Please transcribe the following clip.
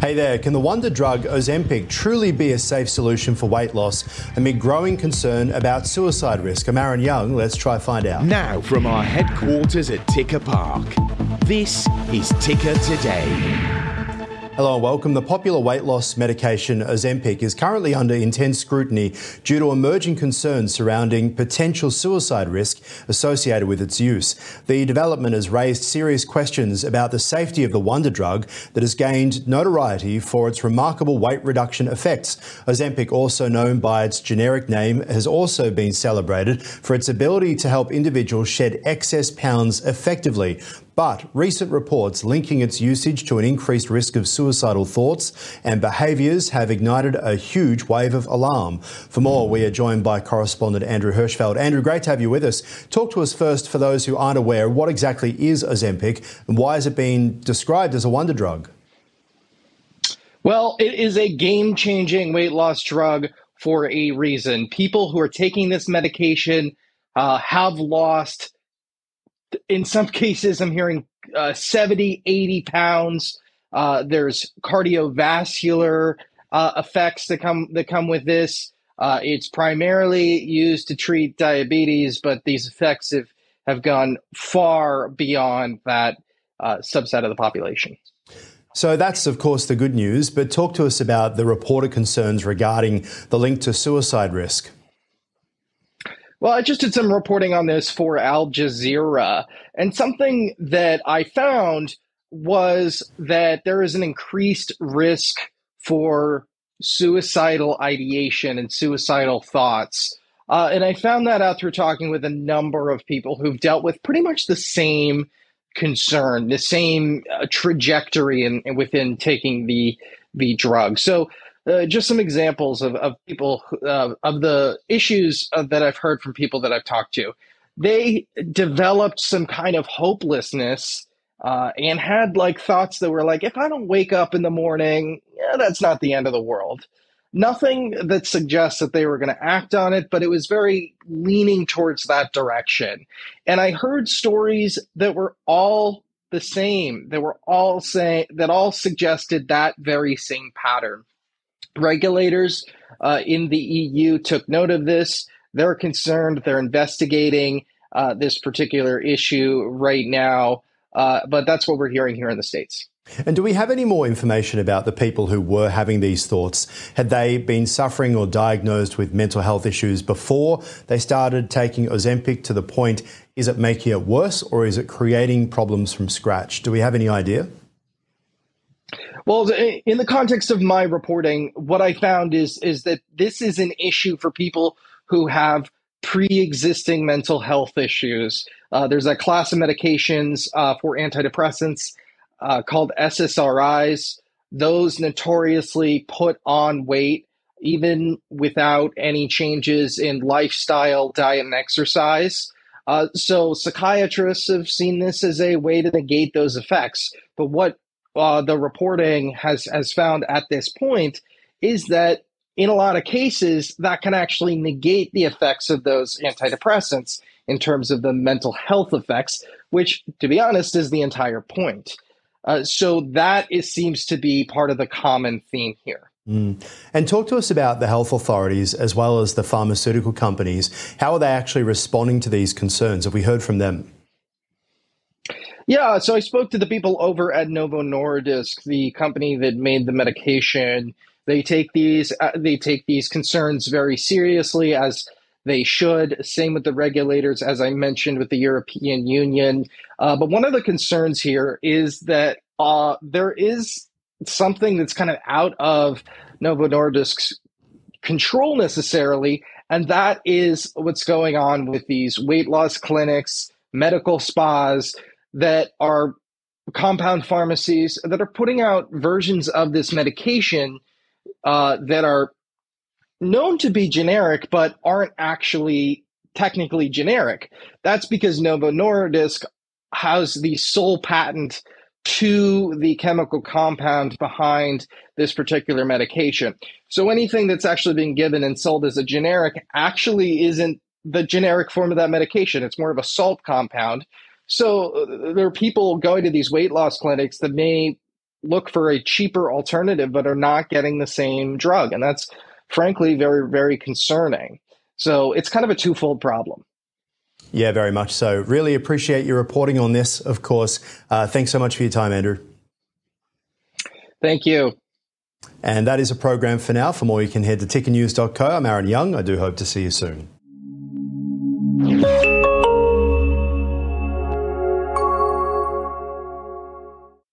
Hey there, can the wonder drug Ozempic truly be a safe solution for weight loss amid growing concern about suicide risk? I'm Aaron Young, let's try find out. Now, from our headquarters at Ticker Park, this is Ticker Today. Hello and welcome. The popular weight loss medication Ozempic is currently under intense scrutiny due to emerging concerns surrounding potential suicide risk associated with its use. The development has raised serious questions about the safety of the wonder drug that has gained notoriety for its remarkable weight reduction effects. Ozempic, also known by its generic name, has also been celebrated for its ability to help individuals shed excess pounds effectively. But recent reports linking its usage to an increased risk of suicidal thoughts and behaviours have ignited a huge wave of alarm. For more, we are joined by correspondent Andrew Hirschfeld. Andrew, great to have you with us. Talk to us first, for those who aren't aware, what exactly is Ozempic and why is it being described as a wonder drug? Well, it is a game changing weight loss drug for a reason. People who are taking this medication uh, have lost in some cases, I'm hearing uh, 70, 80 pounds. Uh, there's cardiovascular uh, effects that come that come with this. Uh, it's primarily used to treat diabetes, but these effects have, have gone far beyond that uh, subset of the population. So that's, of course, the good news. But talk to us about the reported concerns regarding the link to suicide risk. Well, I just did some reporting on this for Al Jazeera, and something that I found was that there is an increased risk for suicidal ideation and suicidal thoughts. Uh, and I found that out through talking with a number of people who've dealt with pretty much the same concern, the same uh, trajectory in, within taking the the drug. So uh, just some examples of, of people uh, of the issues that I've heard from people that I've talked to. They developed some kind of hopelessness uh, and had like thoughts that were like, if I don't wake up in the morning, yeah, that's not the end of the world. Nothing that suggests that they were going to act on it, but it was very leaning towards that direction. And I heard stories that were all the same. They were all saying that all suggested that very same pattern. Regulators uh, in the EU took note of this. They're concerned. They're investigating uh, this particular issue right now. Uh, but that's what we're hearing here in the States. And do we have any more information about the people who were having these thoughts? Had they been suffering or diagnosed with mental health issues before they started taking Ozempic to the point, is it making it worse or is it creating problems from scratch? Do we have any idea? Well, in the context of my reporting, what I found is is that this is an issue for people who have pre-existing mental health issues. Uh, there's a class of medications uh, for antidepressants uh, called SSRIs. Those notoriously put on weight even without any changes in lifestyle, diet, and exercise. Uh, so psychiatrists have seen this as a way to negate those effects. But what uh, the reporting has has found at this point is that in a lot of cases that can actually negate the effects of those antidepressants in terms of the mental health effects, which, to be honest, is the entire point. Uh, so that is, seems to be part of the common theme here. Mm. And talk to us about the health authorities as well as the pharmaceutical companies. How are they actually responding to these concerns? Have we heard from them? Yeah, so I spoke to the people over at Novo Nordisk, the company that made the medication. They take these uh, they take these concerns very seriously as they should. Same with the regulators, as I mentioned with the European Union. Uh, but one of the concerns here is that uh, there is something that's kind of out of Novo Nordisk's control necessarily, and that is what's going on with these weight loss clinics, medical spas that are compound pharmacies that are putting out versions of this medication uh, that are known to be generic but aren't actually technically generic. That's because Novo Nordisk has the sole patent to the chemical compound behind this particular medication. So anything that's actually being given and sold as a generic actually isn't the generic form of that medication. It's more of a salt compound so uh, there are people going to these weight loss clinics that may look for a cheaper alternative but are not getting the same drug. And that's frankly very, very concerning. So it's kind of a twofold problem. Yeah, very much so. Really appreciate your reporting on this, of course. Uh, thanks so much for your time, Andrew. Thank you. And that is a program for now. For more, you can head to tickernews.co. I'm Aaron Young. I do hope to see you soon.